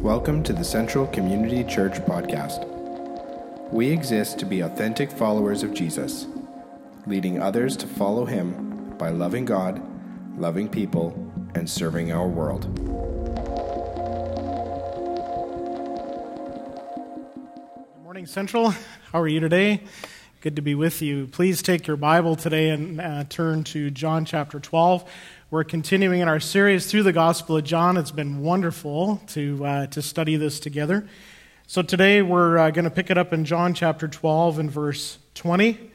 Welcome to the Central Community Church podcast. We exist to be authentic followers of Jesus, leading others to follow him by loving God, loving people, and serving our world. Good morning, Central. How are you today? Good to be with you. Please take your Bible today and uh, turn to John chapter 12. We're continuing in our series through the Gospel of John. It's been wonderful to, uh, to study this together. So today we're uh, going to pick it up in John chapter 12 and verse 20,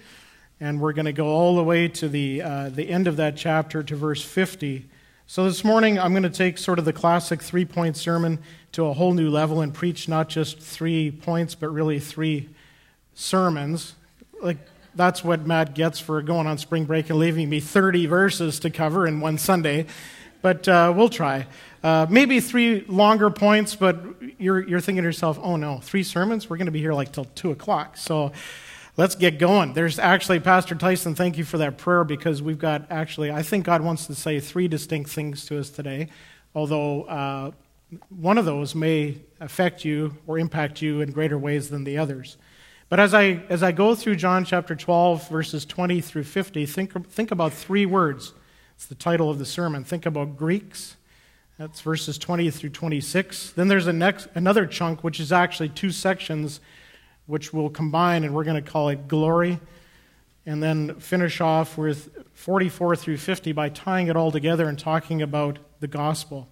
and we're going to go all the way to the, uh, the end of that chapter to verse 50. So this morning I'm going to take sort of the classic three point sermon to a whole new level and preach not just three points, but really three sermons. Like, that's what Matt gets for going on spring break and leaving me 30 verses to cover in one Sunday. But uh, we'll try. Uh, maybe three longer points, but you're, you're thinking to yourself, oh no, three sermons? We're going to be here like till 2 o'clock. So let's get going. There's actually, Pastor Tyson, thank you for that prayer because we've got actually, I think God wants to say three distinct things to us today, although uh, one of those may affect you or impact you in greater ways than the others. But as I, as I go through John chapter 12, verses 20 through 50, think, think about three words. It's the title of the sermon. Think about Greeks. That's verses 20 through 26. Then there's a next, another chunk, which is actually two sections, which we'll combine, and we're going to call it glory. And then finish off with 44 through 50 by tying it all together and talking about the gospel.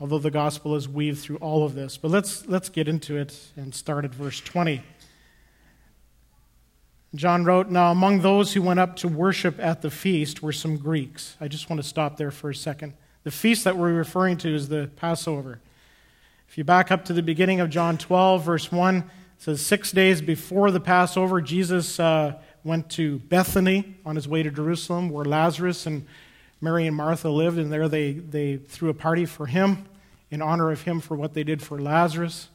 Although the gospel is weaved through all of this. But let's, let's get into it and start at verse 20. John wrote, Now among those who went up to worship at the feast were some Greeks. I just want to stop there for a second. The feast that we're referring to is the Passover. If you back up to the beginning of John 12, verse 1, it says, Six days before the Passover, Jesus uh, went to Bethany on his way to Jerusalem, where Lazarus and Mary and Martha lived, and there they, they threw a party for him in honor of him for what they did for Lazarus.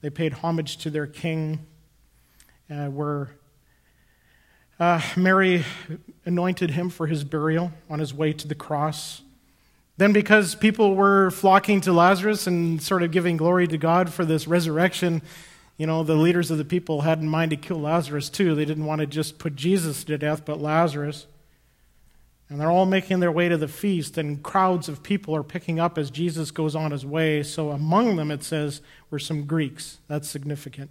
They paid homage to their king, uh, where uh, Mary anointed him for his burial on his way to the cross. Then, because people were flocking to Lazarus and sort of giving glory to God for this resurrection, you know, the leaders of the people had in mind to kill Lazarus too. They didn't want to just put Jesus to death, but Lazarus. And they're all making their way to the feast, and crowds of people are picking up as Jesus goes on his way. So, among them, it says, were some Greeks. That's significant.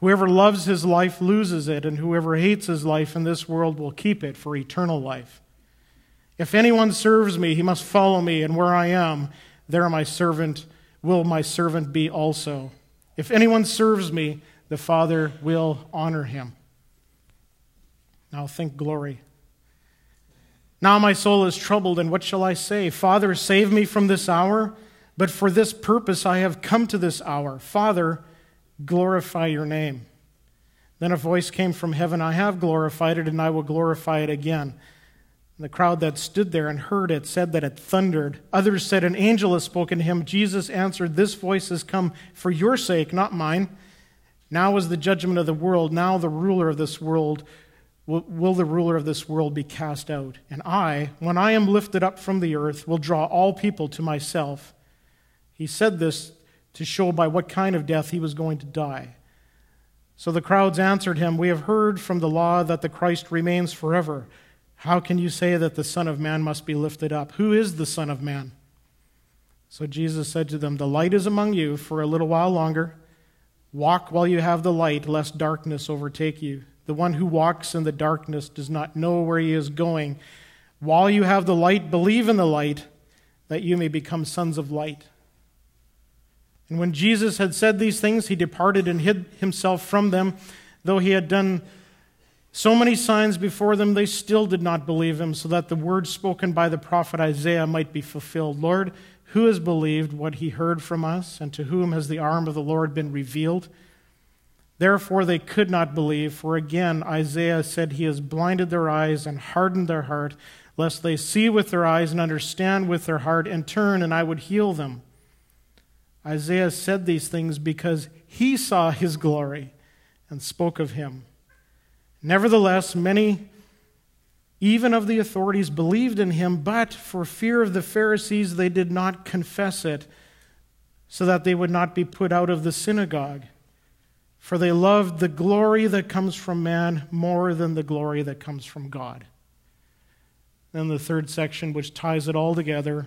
Whoever loves his life loses it, and whoever hates his life in this world will keep it for eternal life. If anyone serves me, he must follow me, and where I am, there my servant will my servant be also. If anyone serves me, the Father will honor him. Now think glory. Now my soul is troubled, and what shall I say? Father, save me from this hour. But for this purpose I have come to this hour. Father, glorify your name. Then a voice came from heaven I have glorified it, and I will glorify it again. And the crowd that stood there and heard it said that it thundered. Others said, An angel has spoken to him. Jesus answered, This voice has come for your sake, not mine. Now is the judgment of the world. Now the ruler of this world will, will the ruler of this world be cast out. And I, when I am lifted up from the earth, will draw all people to myself. He said this to show by what kind of death he was going to die. So the crowds answered him, We have heard from the law that the Christ remains forever. How can you say that the Son of Man must be lifted up? Who is the Son of Man? So Jesus said to them, The light is among you for a little while longer. Walk while you have the light, lest darkness overtake you. The one who walks in the darkness does not know where he is going. While you have the light, believe in the light, that you may become sons of light. And when Jesus had said these things, he departed and hid himself from them. Though he had done so many signs before them, they still did not believe him, so that the word spoken by the prophet Isaiah might be fulfilled Lord, who has believed what he heard from us, and to whom has the arm of the Lord been revealed? Therefore, they could not believe, for again Isaiah said, He has blinded their eyes and hardened their heart, lest they see with their eyes and understand with their heart and turn, and I would heal them. Isaiah said these things because he saw his glory and spoke of him. Nevertheless, many, even of the authorities, believed in him, but for fear of the Pharisees, they did not confess it, so that they would not be put out of the synagogue for they loved the glory that comes from man more than the glory that comes from God. Then the third section, which ties it all together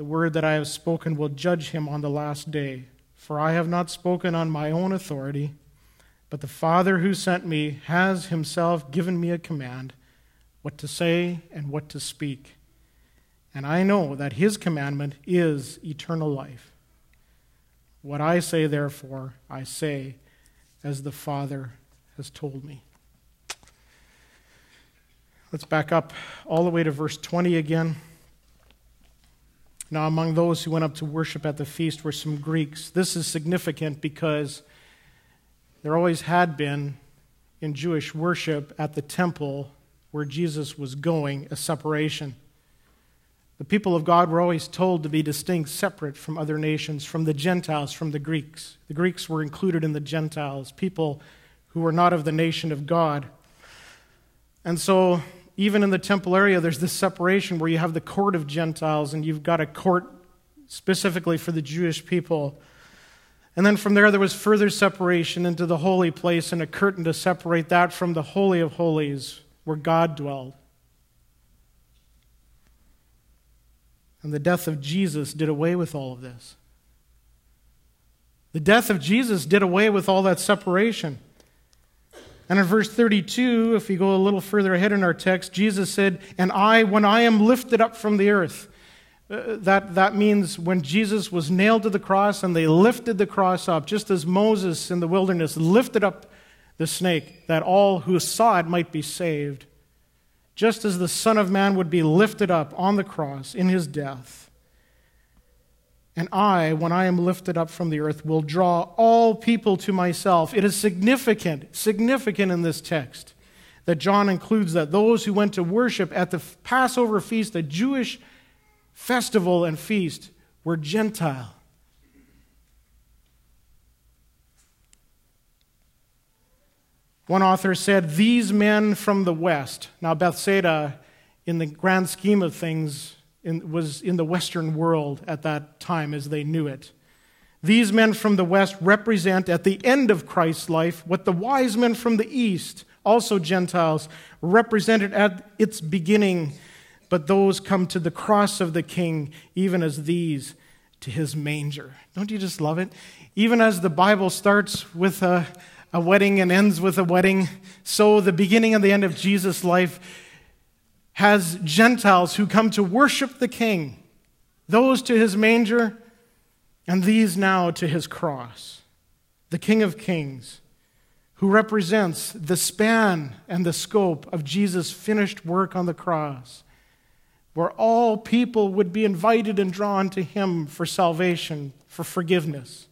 The word that I have spoken will judge him on the last day. For I have not spoken on my own authority, but the Father who sent me has himself given me a command what to say and what to speak. And I know that his commandment is eternal life. What I say, therefore, I say as the Father has told me. Let's back up all the way to verse 20 again. Now, among those who went up to worship at the feast were some Greeks. This is significant because there always had been in Jewish worship at the temple where Jesus was going a separation. The people of God were always told to be distinct, separate from other nations, from the Gentiles, from the Greeks. The Greeks were included in the Gentiles, people who were not of the nation of God. And so, even in the temple area, there's this separation where you have the court of Gentiles and you've got a court specifically for the Jewish people. And then from there, there was further separation into the holy place and a curtain to separate that from the Holy of Holies where God dwelled. And the death of Jesus did away with all of this. The death of Jesus did away with all that separation. And in verse 32, if we go a little further ahead in our text, Jesus said, And I, when I am lifted up from the earth, uh, that, that means when Jesus was nailed to the cross and they lifted the cross up, just as Moses in the wilderness lifted up the snake, that all who saw it might be saved just as the Son of Man would be lifted up on the cross in his death. And I, when I am lifted up from the earth, will draw all people to myself. It is significant, significant in this text that John includes that those who went to worship at the Passover feast, the Jewish festival and feast, were Gentile. One author said, These men from the West. Now, Bethsaida, in the grand scheme of things, in, was in the Western world at that time as they knew it. These men from the West represent at the end of Christ's life what the wise men from the East, also Gentiles, represented at its beginning. But those come to the cross of the King, even as these to his manger. Don't you just love it? Even as the Bible starts with a, a wedding and ends with a wedding, so the beginning and the end of Jesus' life has Gentiles who come to worship the King, those to his manger, and these now to his cross, the King of Kings, who represents the span and the scope of Jesus' finished work on the cross, where all people would be invited and drawn to him for salvation, for forgiveness.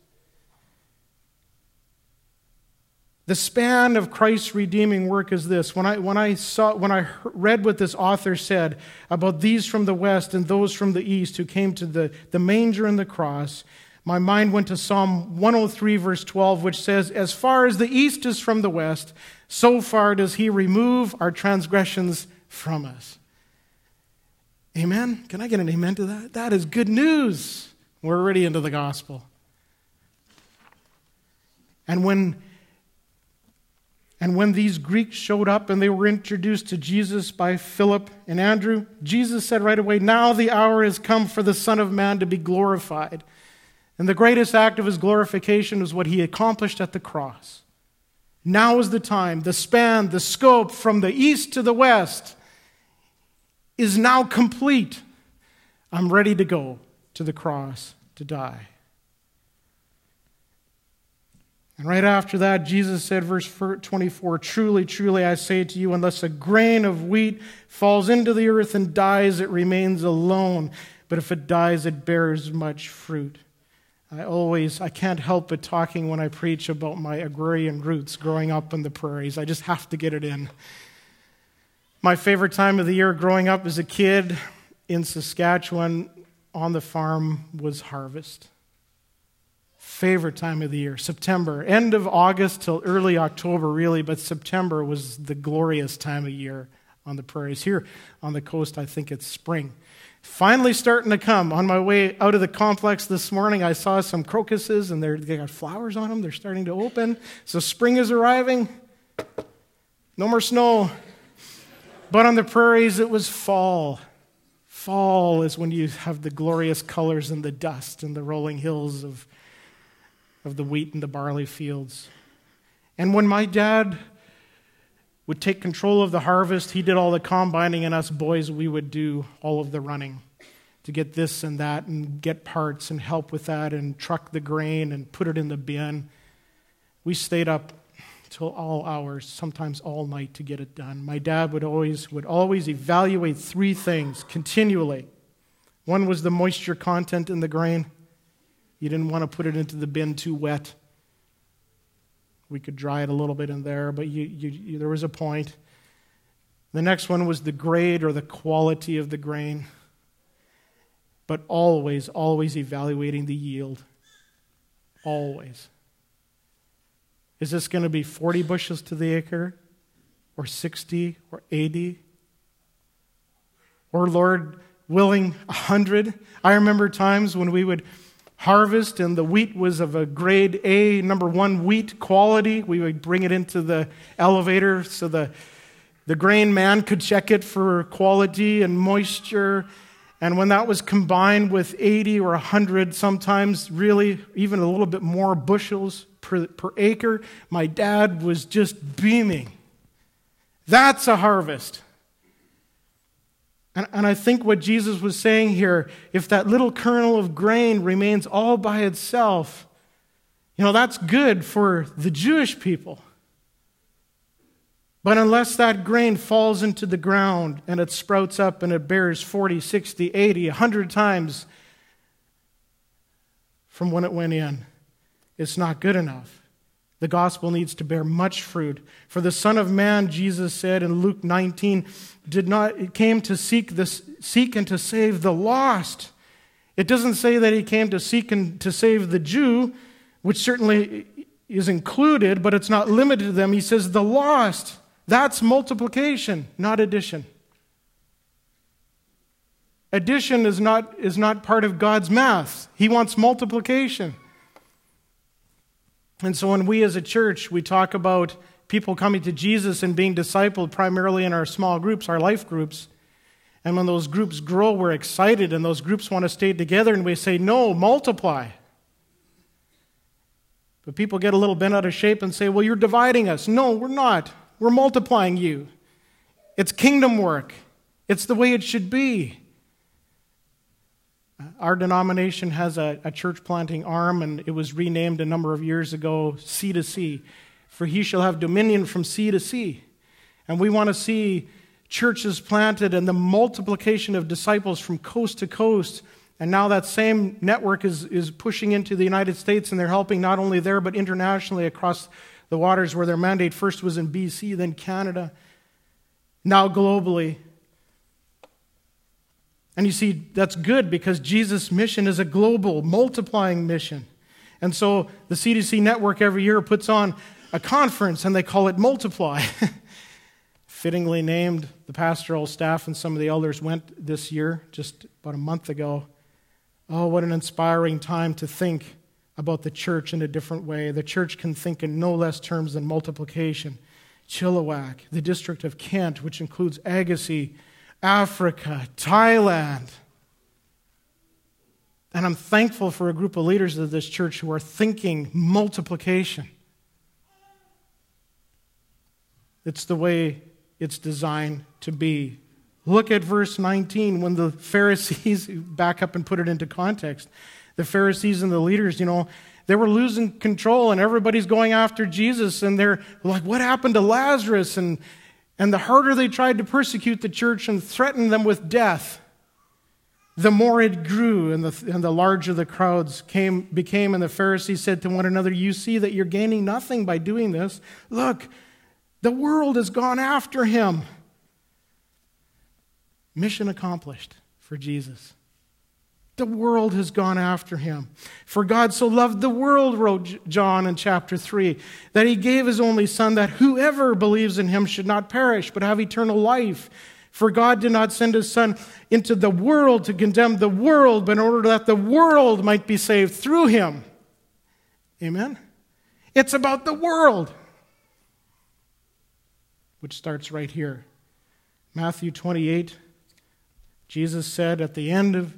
The span of Christ's redeeming work is this. When I, when I, saw, when I read what this author said about these from the west and those from the east who came to the, the manger and the cross, my mind went to Psalm 103, verse 12, which says, As far as the east is from the west, so far does he remove our transgressions from us. Amen? Can I get an amen to that? That is good news. We're already into the gospel. And when and when these Greeks showed up and they were introduced to Jesus by Philip and Andrew, Jesus said right away, Now the hour has come for the Son of Man to be glorified. And the greatest act of his glorification was what he accomplished at the cross. Now is the time. The span, the scope from the east to the west is now complete. I'm ready to go to the cross to die. And right after that, Jesus said, verse 24 Truly, truly, I say to you, unless a grain of wheat falls into the earth and dies, it remains alone. But if it dies, it bears much fruit. I always, I can't help but talking when I preach about my agrarian roots growing up in the prairies. I just have to get it in. My favorite time of the year growing up as a kid in Saskatchewan on the farm was harvest favorite time of the year, September. End of August till early October, really, but September was the glorious time of year on the prairies. Here on the coast, I think it's spring. Finally starting to come. On my way out of the complex this morning, I saw some crocuses and they got flowers on them. They're starting to open. So spring is arriving. No more snow. But on the prairies, it was fall. Fall is when you have the glorious colors and the dust and the rolling hills of of the wheat and the barley fields. And when my dad would take control of the harvest, he did all the combining, and us boys, we would do all of the running to get this and that and get parts and help with that and truck the grain and put it in the bin. We stayed up till all hours, sometimes all night to get it done. My dad would always would always evaluate three things continually. One was the moisture content in the grain. You didn't want to put it into the bin too wet. We could dry it a little bit in there, but you, you, you, there was a point. The next one was the grade or the quality of the grain, but always, always evaluating the yield. Always. Is this going to be 40 bushels to the acre, or 60, or 80? Or, Lord, willing, 100? I remember times when we would harvest, and the wheat was of a grade A, number one wheat quality. We would bring it into the elevator so the, the grain man could check it for quality and moisture. And when that was combined with 80 or 100, sometimes really even a little bit more bushels per, per acre, my dad was just beaming. That's a harvest. And, and I think what Jesus was saying here if that little kernel of grain remains all by itself, you know, that's good for the Jewish people. But unless that grain falls into the ground and it sprouts up and it bears 40, 60, 80, 100 times from when it went in, it's not good enough. The gospel needs to bear much fruit. For the Son of Man, Jesus said in Luke 19, did not it came to seek this seek and to save the lost. It doesn't say that he came to seek and to save the Jew, which certainly is included, but it's not limited to them. He says the lost. That's multiplication, not addition. Addition is not, is not part of God's math. He wants multiplication. And so when we as a church, we talk about people coming to Jesus and being discipled primarily in our small groups, our life groups. And when those groups grow, we're excited and those groups want to stay together and we say, no, multiply. But people get a little bent out of shape and say, well, you're dividing us. No, we're not. We're multiplying you. It's kingdom work, it's the way it should be. Our denomination has a, a church planting arm, and it was renamed a number of years ago Sea to Sea for he shall have dominion from sea to sea. And we want to see churches planted and the multiplication of disciples from coast to coast. And now that same network is, is pushing into the United States, and they're helping not only there, but internationally across the waters where their mandate first was in BC, then Canada, now globally. And you see, that's good because Jesus' mission is a global, multiplying mission. And so the C2C network every year puts on a conference and they call it Multiply. Fittingly named, the pastoral staff and some of the elders went this year, just about a month ago. Oh, what an inspiring time to think about the church in a different way. The church can think in no less terms than multiplication. Chilliwack, the district of Kent, which includes Agassiz, Africa, Thailand. And I'm thankful for a group of leaders of this church who are thinking multiplication. It's the way it's designed to be. Look at verse 19 when the Pharisees, back up and put it into context, the Pharisees and the leaders, you know, they were losing control and everybody's going after Jesus and they're like, what happened to Lazarus? And, and the harder they tried to persecute the church and threaten them with death, the more it grew and the, and the larger the crowds came, became. And the Pharisees said to one another, You see that you're gaining nothing by doing this. Look, the world has gone after him. Mission accomplished for Jesus. The world has gone after him. For God so loved the world, wrote John in chapter 3, that he gave his only Son, that whoever believes in him should not perish, but have eternal life. For God did not send his Son into the world to condemn the world, but in order that the world might be saved through him. Amen? It's about the world, which starts right here. Matthew 28, Jesus said at the end of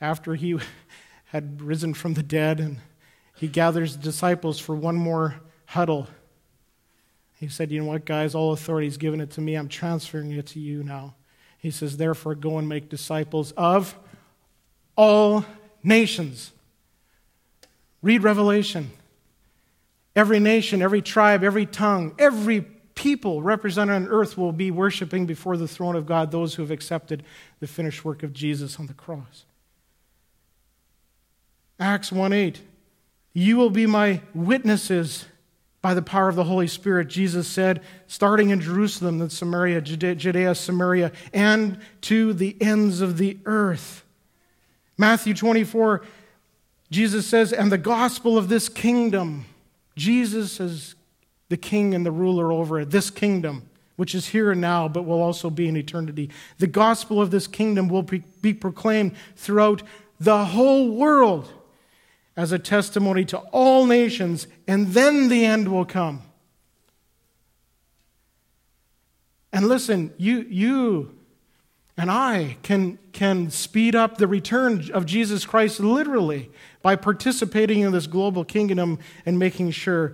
after he had risen from the dead and he gathers the disciples for one more huddle. He said, You know what, guys? All authority is given it to me. I'm transferring it to you now. He says, Therefore, go and make disciples of all nations. Read Revelation. Every nation, every tribe, every tongue, every people represented on earth will be worshiping before the throne of God those who have accepted the finished work of Jesus on the cross. Acts 1 8. You will be my witnesses by the power of the Holy Spirit, Jesus said, starting in Jerusalem, then Samaria, Judea, Samaria, and to the ends of the earth. Matthew 24, Jesus says, and the gospel of this kingdom, Jesus is the king and the ruler over it, this kingdom, which is here and now, but will also be in eternity. The gospel of this kingdom will be proclaimed throughout the whole world as a testimony to all nations, and then the end will come. And listen, you, you and I can, can speed up the return of Jesus Christ literally by participating in this global kingdom and making sure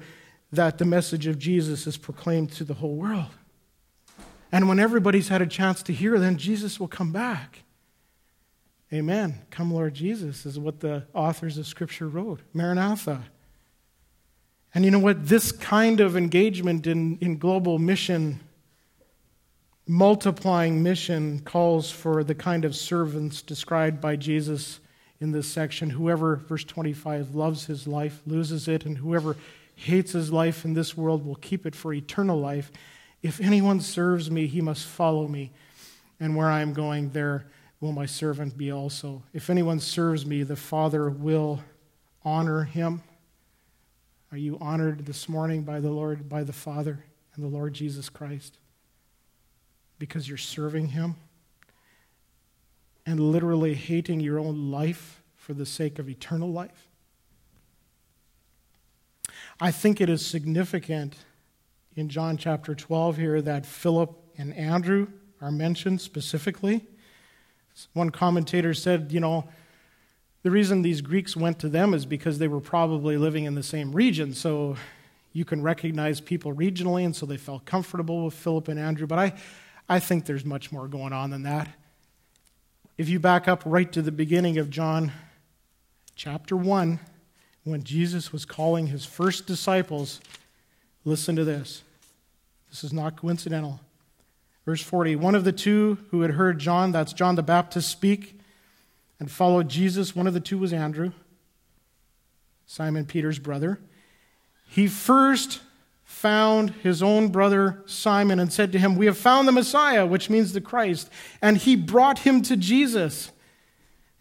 that the message of Jesus is proclaimed to the whole world. And when everybody's had a chance to hear, then Jesus will come back. Amen. Come, Lord Jesus, is what the authors of Scripture wrote. Maranatha. And you know what? This kind of engagement in, in global mission, multiplying mission, calls for the kind of servants described by Jesus in this section. Whoever, verse 25, loves his life loses it, and whoever hates his life in this world will keep it for eternal life. If anyone serves me, he must follow me. And where I am going, there will my servant be also. If anyone serves me, the Father will honor him. Are you honored this morning by the Lord, by the Father and the Lord Jesus Christ? Because you're serving him and literally hating your own life for the sake of eternal life? I think it is significant in John chapter 12 here that Philip and Andrew are mentioned specifically. One commentator said, you know, the reason these Greeks went to them is because they were probably living in the same region. So you can recognize people regionally, and so they felt comfortable with Philip and Andrew. But I, I think there's much more going on than that. If you back up right to the beginning of John chapter 1, when Jesus was calling his first disciples, listen to this. This is not coincidental. Verse 40 One of the two who had heard John, that's John the Baptist, speak and followed Jesus, one of the two was Andrew, Simon Peter's brother. He first found his own brother Simon and said to him, We have found the Messiah, which means the Christ. And he brought him to Jesus.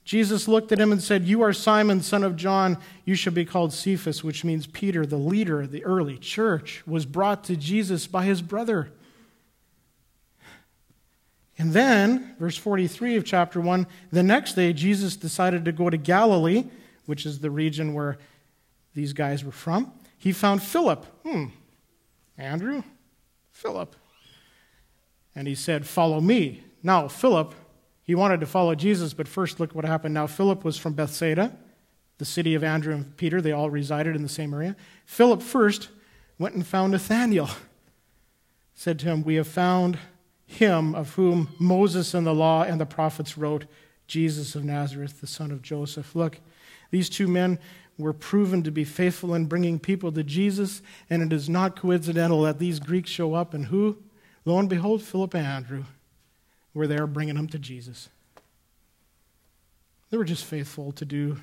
Jesus looked at him and said, You are Simon, son of John. You shall be called Cephas, which means Peter, the leader of the early church, was brought to Jesus by his brother. And then, verse 43 of chapter 1, the next day Jesus decided to go to Galilee, which is the region where these guys were from. He found Philip. Hmm, Andrew? Philip. And he said, Follow me. Now, Philip, he wanted to follow Jesus, but first look what happened. Now, Philip was from Bethsaida, the city of Andrew and Peter. They all resided in the same area. Philip first went and found Nathanael said to him, We have found him of whom Moses and the law and the prophets wrote, Jesus of Nazareth, the son of Joseph. Look, these two men were proven to be faithful in bringing people to Jesus, and it is not coincidental that these Greeks show up and who? Lo and behold, Philip and Andrew were there bringing them to Jesus. They were just faithful to do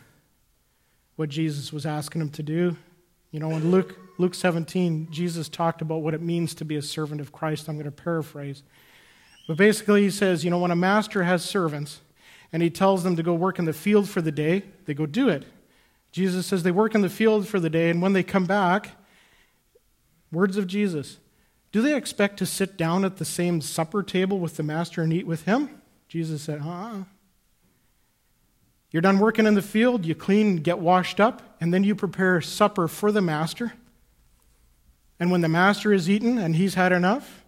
what Jesus was asking them to do. You know, in Luke, Luke 17, Jesus talked about what it means to be a servant of Christ. I'm going to paraphrase. But basically, he says, you know, when a master has servants and he tells them to go work in the field for the day, they go do it. Jesus says they work in the field for the day, and when they come back, words of Jesus, do they expect to sit down at the same supper table with the master and eat with him? Jesus said, uh You're done working in the field, you clean, get washed up, and then you prepare supper for the master. And when the master is eaten and he's had enough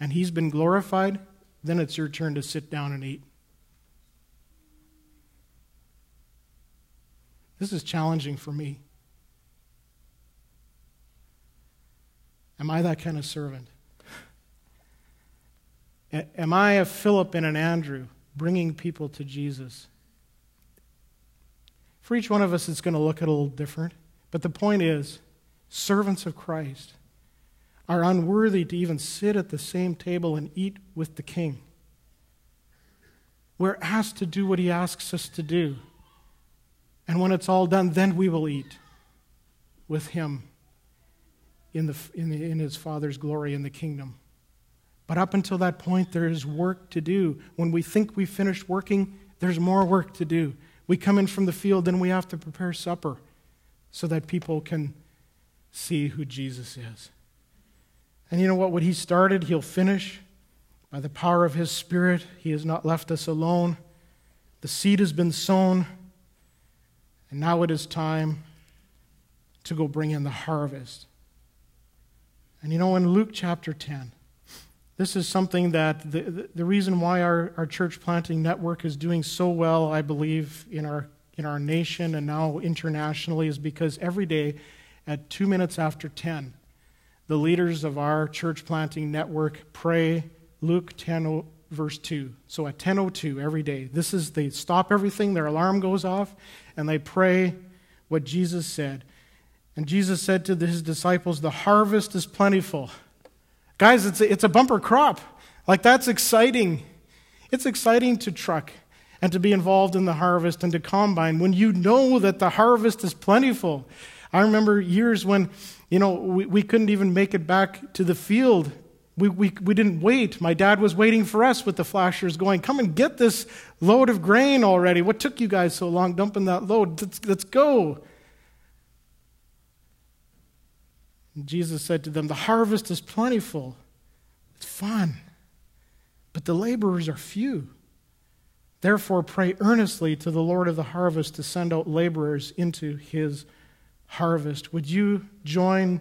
and he's been glorified, then it's your turn to sit down and eat. This is challenging for me. Am I that kind of servant? Am I a Philip and an Andrew bringing people to Jesus? For each one of us, it's going to look a little different. But the point is, servants of Christ are unworthy to even sit at the same table and eat with the king. We're asked to do what he asks us to do. And when it's all done, then we will eat with him in, the, in, the, in his Father's glory in the kingdom. But up until that point, there is work to do. When we think we've finished working, there's more work to do. We come in from the field, and we have to prepare supper so that people can see who Jesus is. And you know what? What he started, he'll finish. By the power of his Spirit, he has not left us alone. The seed has been sown. And now it is time to go bring in the harvest. And you know, in Luke chapter 10, this is something that the, the, the, reason why our, our church planting network is doing so well, I believe, in our, in our nation and now internationally is because every day at two minutes after 10, the leaders of our church planting network pray Luke 10, verse 2. So at 10:02 every day, this is they stop everything, their alarm goes off, and they pray what Jesus said. And Jesus said to his disciples, "The harvest is plentiful." Guys, it's a, it's a bumper crop. Like that's exciting. It's exciting to truck and to be involved in the harvest and to combine when you know that the harvest is plentiful. I remember years when, you know, we, we couldn't even make it back to the field we, we, we didn't wait. My dad was waiting for us with the flashers going, Come and get this load of grain already. What took you guys so long dumping that load? Let's, let's go. Jesus said to them, The harvest is plentiful, it's fun, but the laborers are few. Therefore, pray earnestly to the Lord of the harvest to send out laborers into his harvest. Would you join?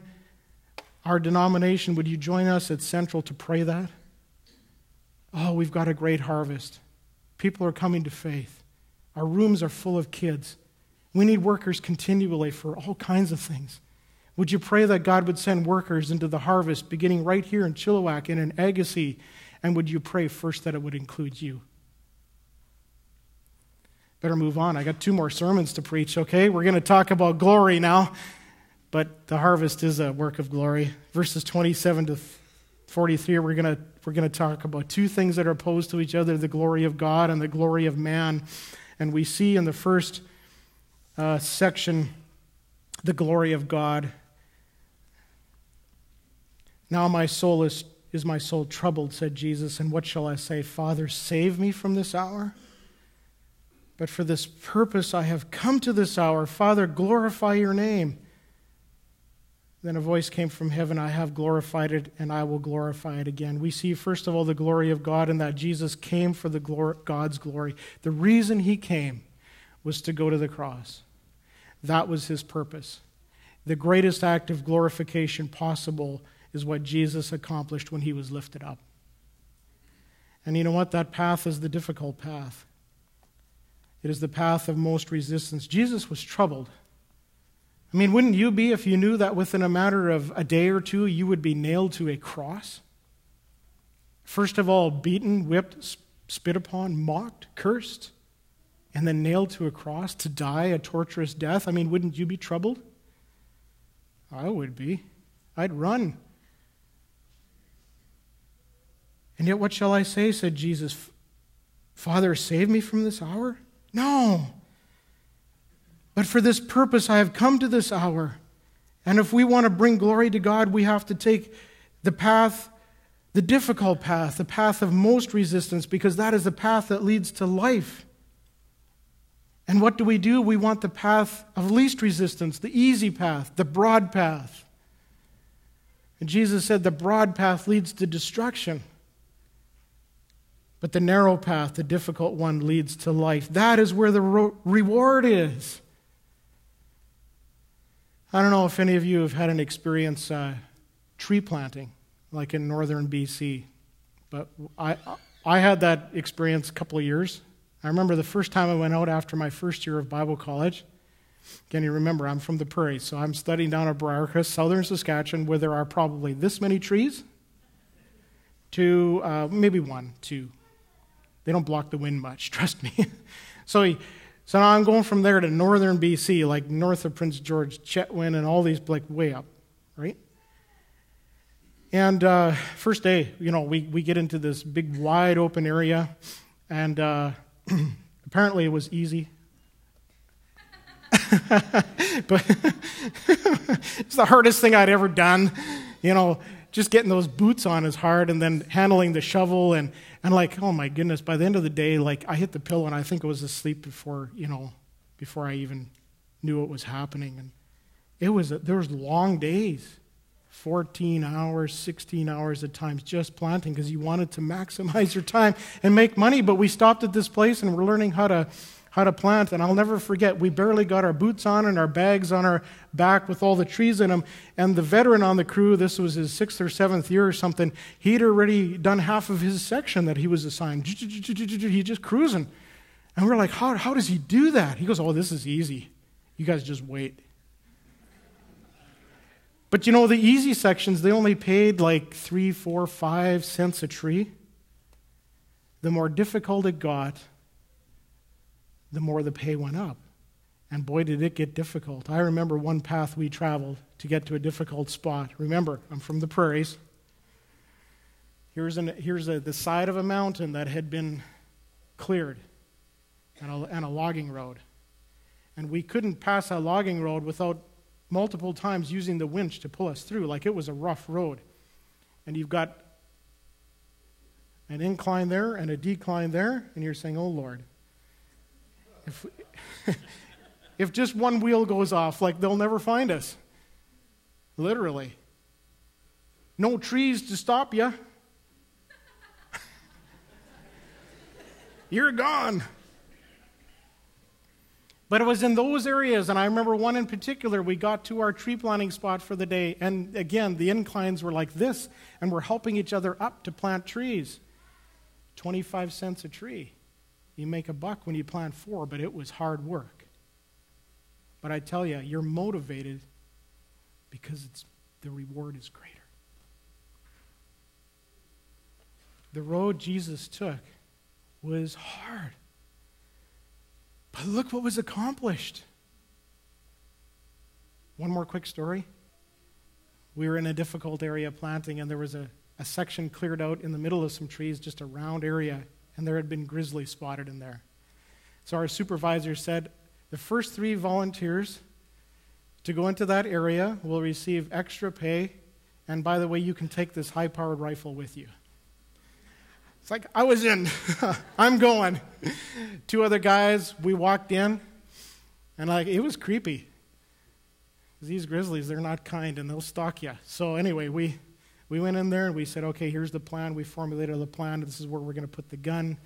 our denomination, would you join us at Central to pray that? Oh, we've got a great harvest. People are coming to faith. Our rooms are full of kids. We need workers continually for all kinds of things. Would you pray that God would send workers into the harvest beginning right here in Chilliwack and in Agassiz? And would you pray first that it would include you? Better move on. I got two more sermons to preach, okay? We're going to talk about glory now but the harvest is a work of glory. Verses 27 to 43, we're going to we're going to talk about two things that are opposed to each other the glory of God and the glory of man. And we see in the first uh, section the glory of God. Now my soul is, is my soul troubled, said Jesus, and what shall I say? Father, save me from this hour? But for this purpose I have come to this hour. Father, glorify your name. Then a voice came from heaven I have glorified it, and I will glorify it again. We see, first of all, the glory of God and that Jesus came for the glory, God's glory. The reason he came was to go to the cross. That was his purpose. The greatest act of glorification possible is what Jesus accomplished when he was lifted up. And you know what? That path is the difficult path. It is the path of most resistance. Jesus was troubled. I mean, wouldn't you be if you knew that within a matter of a day or two you would be nailed to a cross? First of all, beaten, whipped, spit upon, mocked, cursed, and then nailed to a cross to die a torturous death. I mean, wouldn't you be troubled? I would be. I'd run. And yet, what shall I say? said Jesus. Father, save me from this hour? No. But for this purpose I have come to this hour. And if we want to bring glory to God, we have to take the path, the difficult path, the path of most resistance, because that is the path that leads to life. And what do we do? We want the path of least resistance, the easy path, the broad path. And Jesus said the broad path leads to destruction. But the narrow path, the difficult one, leads to life. That is where the reward is. I don't know if any of you have had an experience uh, tree planting, like in northern BC, but I, I had that experience a couple of years. I remember the first time I went out after my first year of Bible college. Again, you remember, I'm from the prairies, so I'm studying down at Briarcrest, southern Saskatchewan, where there are probably this many trees to uh, maybe one, two. They don't block the wind much, trust me. so so now I'm going from there to northern BC, like north of Prince George, Chetwynd, and all these, like way up, right? And uh, first day, you know, we, we get into this big, wide open area, and uh, apparently it was easy. but it's the hardest thing I'd ever done. You know, just getting those boots on is hard, and then handling the shovel and and like, oh my goodness, by the end of the day, like I hit the pillow and I think I was asleep before, you know, before I even knew what was happening. And it was, there was long days, 14 hours, 16 hours at times just planting because you wanted to maximize your time and make money. But we stopped at this place and we're learning how to how to plant. And I'll never forget, we barely got our boots on and our bags on our back with all the trees in them. And the veteran on the crew, this was his sixth or seventh year or something, he'd already done half of his section that he was assigned. He's just cruising. And we're like, how, how does he do that? He goes, Oh, this is easy. You guys just wait. But you know, the easy sections, they only paid like three, four, five cents a tree. The more difficult it got, the more the pay went up. And boy, did it get difficult. I remember one path we traveled to get to a difficult spot. Remember, I'm from the prairies. Here's, an, here's a, the side of a mountain that had been cleared and a, and a logging road. And we couldn't pass that logging road without multiple times using the winch to pull us through, like it was a rough road. And you've got an incline there and a decline there, and you're saying, Oh Lord, if, if just one wheel goes off, like they'll never find us. Literally. No trees to stop you. You're gone. But it was in those areas, and I remember one in particular, we got to our tree planting spot for the day, and again, the inclines were like this, and we're helping each other up to plant trees. 25 cents a tree. You make a buck when you plant four, but it was hard work. But I tell you, you're motivated because it's, the reward is greater. The road Jesus took was hard. But look what was accomplished. One more quick story. We were in a difficult area planting, and there was a, a section cleared out in the middle of some trees, just a round area and there had been grizzly spotted in there. So our supervisor said the first three volunteers to go into that area will receive extra pay, and by the way, you can take this high powered rifle with you. It's like, I was in, I'm going. Two other guys, we walked in, and like, it was creepy. These grizzlies, they're not kind and they'll stalk you. So, anyway, we we went in there and we said, okay, here's the plan. We formulated the plan. This is where we're going to put the gun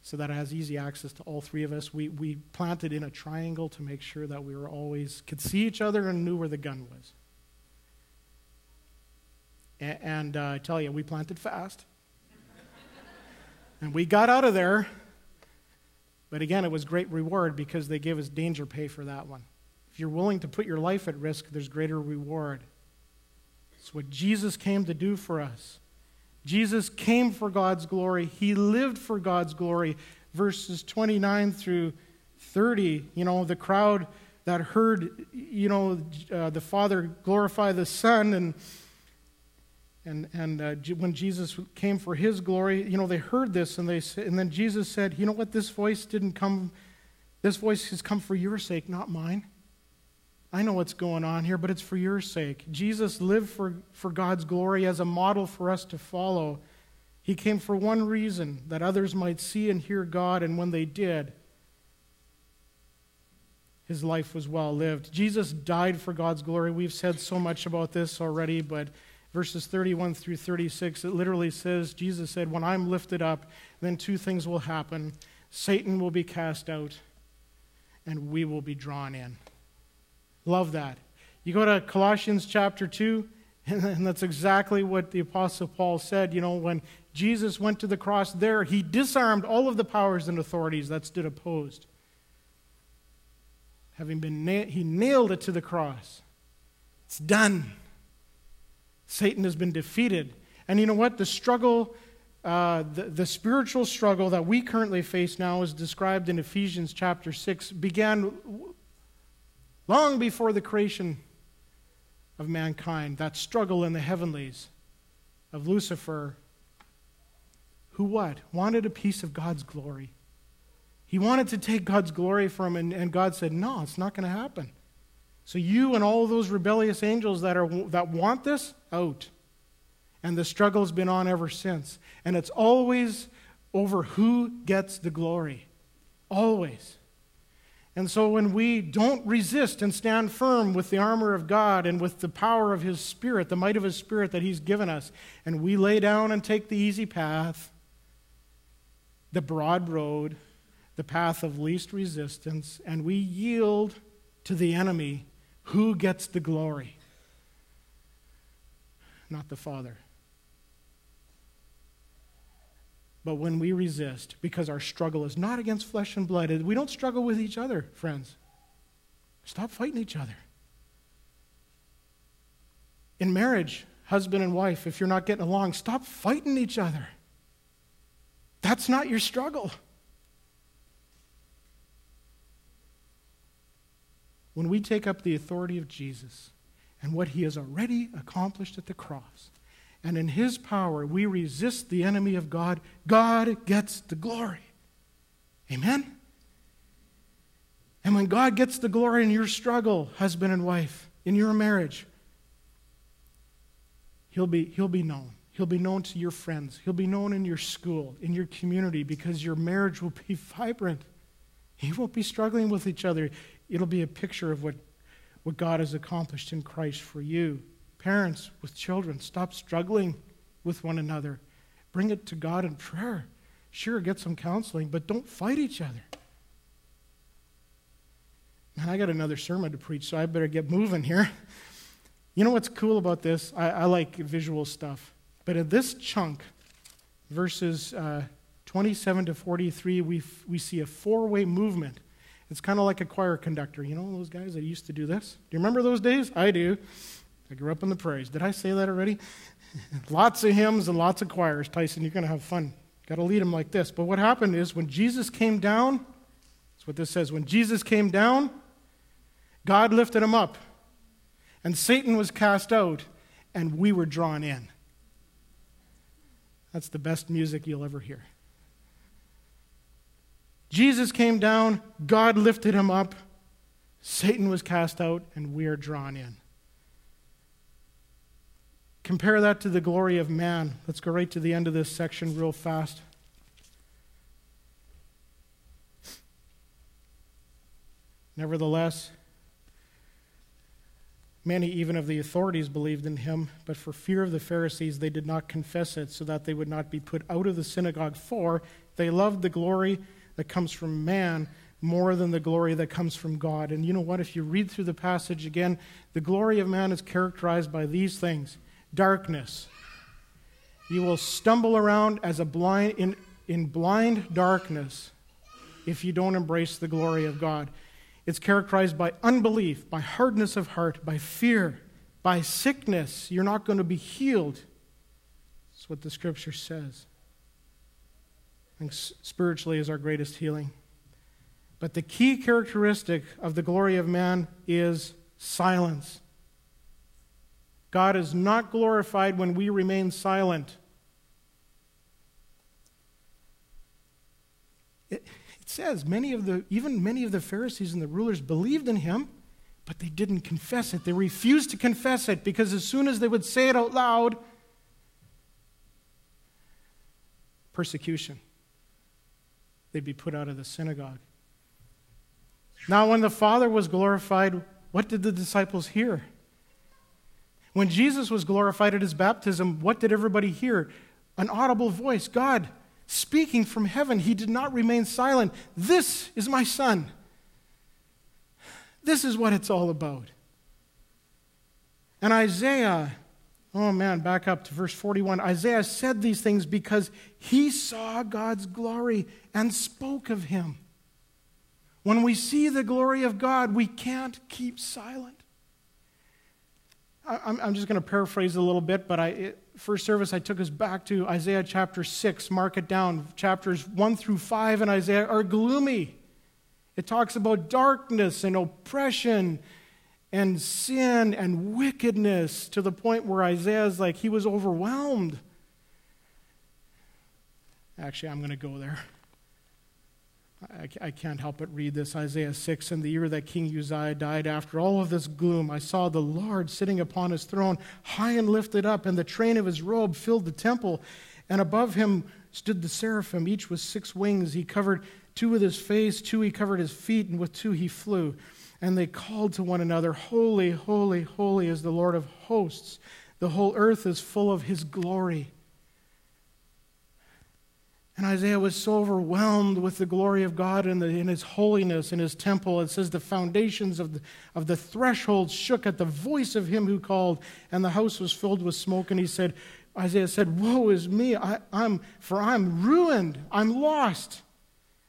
so that it has easy access to all three of us. We, we planted in a triangle to make sure that we were always could see each other and knew where the gun was. And, and uh, I tell you, we planted fast. and we got out of there. But again, it was great reward because they gave us danger pay for that one. If you're willing to put your life at risk, there's greater reward. It's what Jesus came to do for us. Jesus came for God's glory. He lived for God's glory. Verses 29 through 30, you know, the crowd that heard, you know, uh, the Father glorify the Son and and, and uh, when Jesus came for his glory, you know, they heard this and, they, and then Jesus said, You know what? This voice didn't come, this voice has come for your sake, not mine. I know what's going on here, but it's for your sake. Jesus lived for, for God's glory as a model for us to follow. He came for one reason that others might see and hear God, and when they did, his life was well lived. Jesus died for God's glory. We've said so much about this already, but verses 31 through 36, it literally says, Jesus said, When I'm lifted up, then two things will happen Satan will be cast out, and we will be drawn in. Love that. You go to Colossians chapter 2, and that's exactly what the Apostle Paul said. You know, when Jesus went to the cross there, he disarmed all of the powers and authorities that stood opposed. Having been, na- he nailed it to the cross. It's done. Satan has been defeated. And you know what? The struggle, uh, the, the spiritual struggle that we currently face now, is described in Ephesians chapter 6, began long before the creation of mankind. That struggle in the heavenlies of Lucifer, who what? Wanted a piece of God's glory. He wanted to take God's glory from him, and, and God said, No, it's not going to happen. So you and all those rebellious angels that, are, that want this, out. And the struggle's been on ever since. And it's always over who gets the glory. Always. And so when we don't resist and stand firm with the armor of God and with the power of His Spirit, the might of His Spirit that He's given us, and we lay down and take the easy path, the broad road, the path of least resistance, and we yield to the enemy who gets the glory? Not the Father. But when we resist, because our struggle is not against flesh and blood, we don't struggle with each other, friends. Stop fighting each other. In marriage, husband and wife, if you're not getting along, stop fighting each other. That's not your struggle. when we take up the authority of Jesus and what he has already accomplished at the cross, and in his power we resist the enemy of God, God gets the glory. Amen? And when God gets the glory in your struggle, husband and wife, in your marriage, he'll be, he'll be known. He'll be known to your friends. He'll be known in your school, in your community, because your marriage will be vibrant. You won't be struggling with each other. It'll be a picture of what, what God has accomplished in Christ for you. Parents with children, stop struggling with one another. Bring it to God in prayer. Sure, get some counseling, but don't fight each other. Man, I got another sermon to preach, so I better get moving here. You know what's cool about this? I, I like visual stuff. But in this chunk, verses uh, 27 to 43, we, we see a four way movement it's kind of like a choir conductor. You know those guys that used to do this? Do you remember those days? I do. I grew up in the prairies. Did I say that already? lots of hymns and lots of choirs. Tyson, you're going to have fun. Got to lead them like this. But what happened is when Jesus came down, that's what this says. When Jesus came down, God lifted him up, and Satan was cast out, and we were drawn in. That's the best music you'll ever hear. Jesus came down, God lifted him up, Satan was cast out, and we are drawn in. Compare that to the glory of man. Let's go right to the end of this section real fast. Nevertheless, many even of the authorities believed in him, but for fear of the Pharisees, they did not confess it, so that they would not be put out of the synagogue. For they loved the glory that comes from man more than the glory that comes from God. And you know what? If you read through the passage again, the glory of man is characterized by these things darkness. You will stumble around as a blind in, in blind darkness if you don't embrace the glory of God. It's characterized by unbelief, by hardness of heart, by fear, by sickness. You're not going to be healed. That's what the scripture says. I think spiritually is our greatest healing. But the key characteristic of the glory of man is silence. God is not glorified when we remain silent. It, it, says many of the even many of the Pharisees and the rulers believed in him, but they didn't confess it. They refused to confess it because as soon as they would say it out loud, persecution. They'd be put out of the synagogue. Now, when the Father was glorified, what did the disciples hear? When Jesus was glorified at his baptism, what did everybody hear? An audible voice God speaking from heaven. He did not remain silent. This is my Son. This is what it's all about. And Isaiah, oh man, back up to verse 41. Isaiah said these things because he saw God's glory and spoke of him. When we see the glory of God, we can't keep silent. I'm, just going to paraphrase a little bit, but I, it, first service, I took us back to Isaiah chapter 6. Mark it down. Chapters 1 through 5 in Isaiah are gloomy. It talks about darkness and oppression and sin and wickedness to the point where Isaiah is like, he was overwhelmed. Actually, I'm going to go there. I, can't help but read this Isaiah 6. In the year that King Uzziah died, after all of this gloom, I saw the Lord sitting upon his throne, high and lifted up, and the train of his robe filled the temple. And above him stood the seraphim, each with six wings. He covered two with his face, two he covered his feet, and with two he flew. And they called to one another, Holy, holy, holy is the Lord of hosts. The whole earth is full of his glory. And Isaiah was so overwhelmed with the glory of God and, his holiness in his temple. It says the foundations of the, of the threshold shook at the voice of him who called, and the house was filled with smoke. And he said, Isaiah said, Woe is me, I, am for I'm ruined, I'm lost.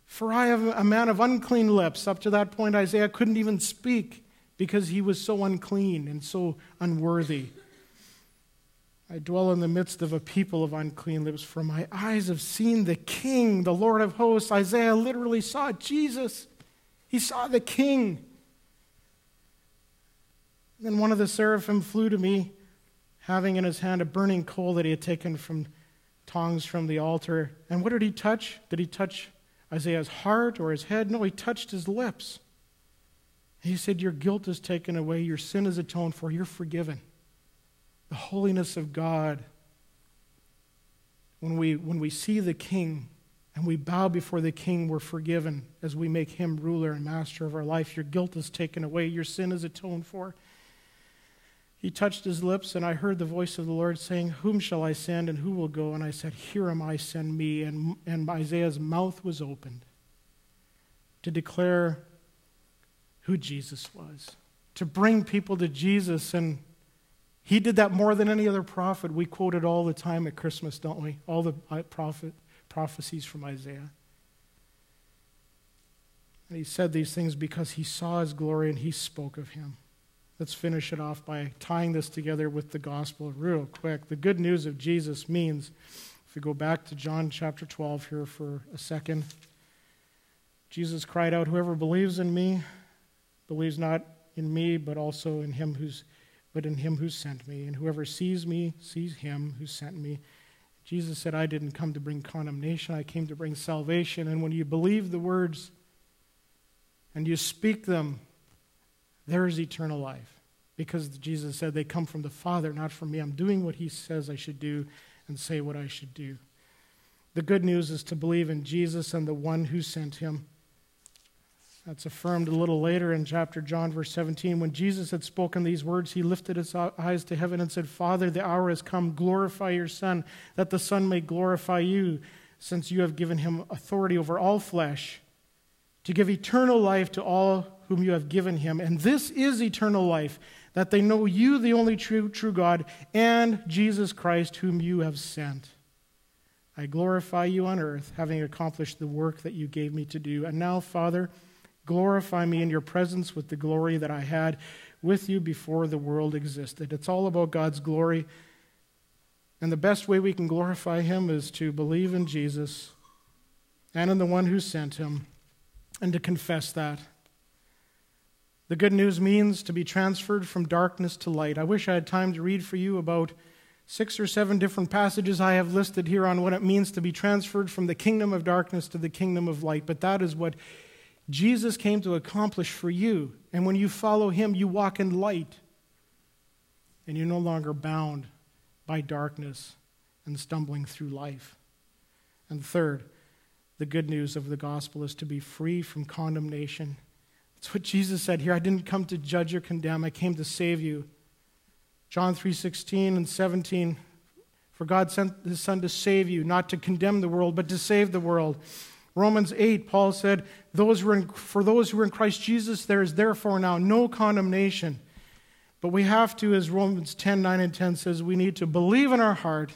For I am a man of unclean lips. Up to that point, Isaiah couldn't even speak because he was so unclean and so unworthy. I dwell in the midst of a people of unclean lips, for my eyes have seen the King, the Lord of hosts. Isaiah literally saw Jesus. He saw the King. Then one of the seraphim flew to me, having in his hand a burning coal that he had taken from tongs from the altar. And what did he touch? Did he touch Isaiah's heart or his head? No, he touched his lips. He said, Your guilt is taken away, your sin is atoned for, you're forgiven the holiness of God, when we, when we see the King and we bow before the King, we're forgiven as we make him ruler and master of our life. Your guilt is taken away, your sin is atoned for. He touched his lips, and I heard the voice of the Lord saying, Whom shall I send, and who will go? And I said, Here am I, send me. And, and Isaiah's mouth was opened to declare who Jesus was, to bring people to Jesus and he did that more than any other prophet. We quote it all the time at Christmas, don't we? All the uh, prophet, prophecies from Isaiah. And he said these things because he saw his glory and he spoke of him. Let's finish it off by tying this together with the gospel real quick. The good news of Jesus means, if we go back to John chapter 12 here for a second, Jesus cried out, Whoever believes in me believes not in me, but also in him who's but in him who sent me. And whoever sees me sees him who sent me. Jesus said, I didn't come to bring condemnation, I came to bring salvation. And when you believe the words and you speak them, there is eternal life. Because Jesus said, they come from the Father, not from me. I'm doing what he says I should do and say what I should do. The good news is to believe in Jesus and the one who sent him. That's affirmed a little later in chapter John, verse 17. When Jesus had spoken these words, he lifted his eyes to heaven and said, Father, the hour has come. Glorify your Son, that the Son may glorify you, since you have given him authority over all flesh, to give eternal life to all whom you have given him. And this is eternal life, that they know you, the only true, true God, and Jesus Christ, whom you have sent. I glorify you on earth, having accomplished the work that you gave me to do. And now, Father, Glorify me in your presence with the glory that I had with you before the world existed. It's all about God's glory. And the best way we can glorify Him is to believe in Jesus and in the one who sent Him and to confess that. The good news means to be transferred from darkness to light. I wish I had time to read for you about six or seven different passages I have listed here on what it means to be transferred from the kingdom of darkness to the kingdom of light, but that is what Jesus came to accomplish for you. And when you follow him, you walk in light, and you're no longer bound by darkness and stumbling through life. And third, the good news of the gospel is to be free from condemnation. That's what Jesus said here. I didn't come to judge or condemn, I came to save you. John 3:16 and 17 For God sent his son to save you, not to condemn the world, but to save the world. Romans 8, Paul said, those in, For those who are in Christ Jesus, there is therefore now no condemnation. But we have to, as Romans 10, 9, and 10 says, we need to believe in our heart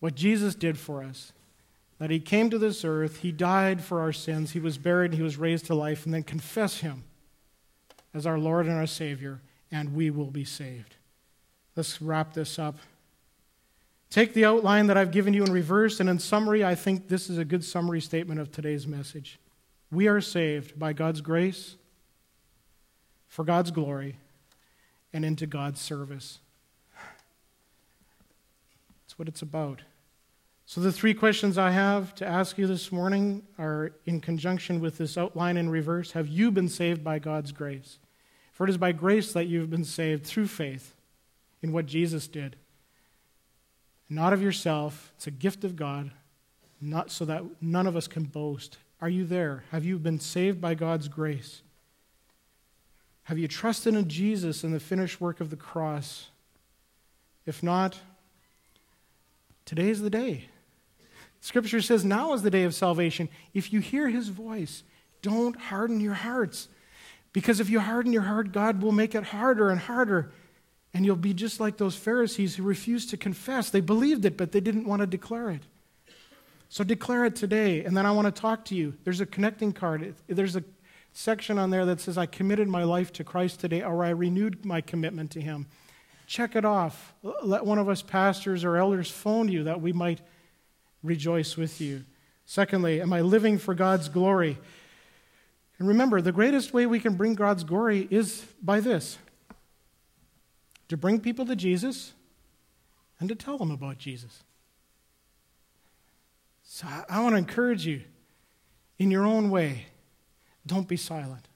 what Jesus did for us. That he came to this earth, he died for our sins, he was buried, he was raised to life, and then confess him as our Lord and our Savior, and we will be saved. Let's wrap this up. Take the outline that I've given you in reverse, and in summary, I think this is a good summary statement of today's message. We are saved by God's grace for God's glory and into God's service. That's what it's about. So, the three questions I have to ask you this morning are in conjunction with this outline in reverse. Have you been saved by God's grace? For it is by grace that you've been saved through faith in what Jesus did. Not of yourself, it's a gift of God, not so that none of us can boast. Are you there? Have you been saved by God's grace? Have you trusted in Jesus and the finished work of the cross? If not, today is the day. Scripture says now is the day of salvation. If you hear his voice, don't harden your hearts. Because if you harden your heart, God will make it harder and harder. And you'll be just like those Pharisees who refused to confess. They believed it, but they didn't want to declare it. So declare it today. And then I want to talk to you. There's a connecting card. There's a section on there that says, I committed my life to Christ today, or I renewed my commitment to Him. Check it off. Let one of us pastors or elders phone you that we might rejoice with you. Secondly, am I living for God's glory? And remember, the greatest way we can bring God's glory is by this to bring people to Jesus and to tell them about Jesus. So I, I want to encourage you in your own way, don't be silent.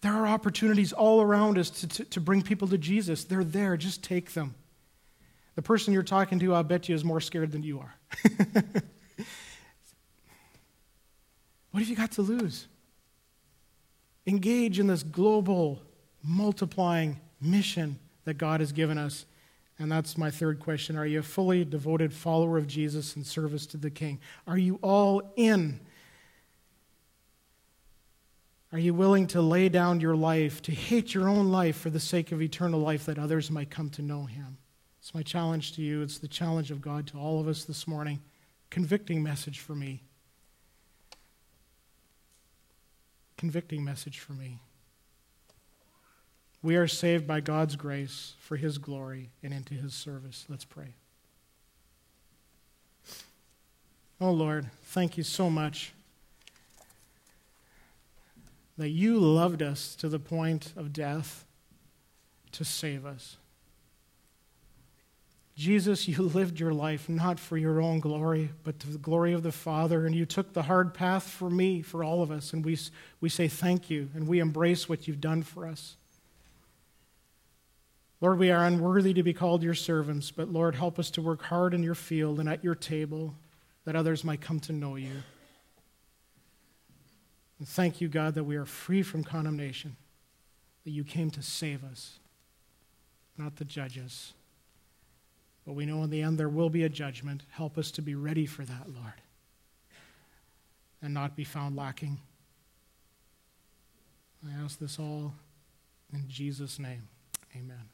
There are opportunities all around us to, to, to, bring people to Jesus. They're there, just take them. The person you're talking to, I bet you, is more scared than you are. what have you got to lose? Engage in this global, multiplying mission that God has given us. And that's my third question. Are you a fully devoted follower of Jesus in service to the King? Are you all in? Are you willing to lay down your life, to hate your own life for the sake of eternal life that others might come to know Him? It's my challenge to you. It's the challenge of God to all of us this morning. Convicting message for me. Convicting message for me. We are saved by God's grace for His glory and into His service. Let's pray. Oh Lord, thank you so much that you loved us to the point of death to save us. Jesus, you lived your life not for your own glory, but to the glory of the Father, and you took the hard path for me, for all of us, and we, we say thank you, and we embrace what you've done for us. Lord, we are unworthy to be called your servants, but Lord, help us to work hard in your field and at your table that others might come to know you. And thank you, God, that we are free from condemnation, that you came to save us, not to judge us. But we know in the end there will be a judgment. Help us to be ready for that, Lord, and not be found lacking. I ask this all in Jesus' name. Amen.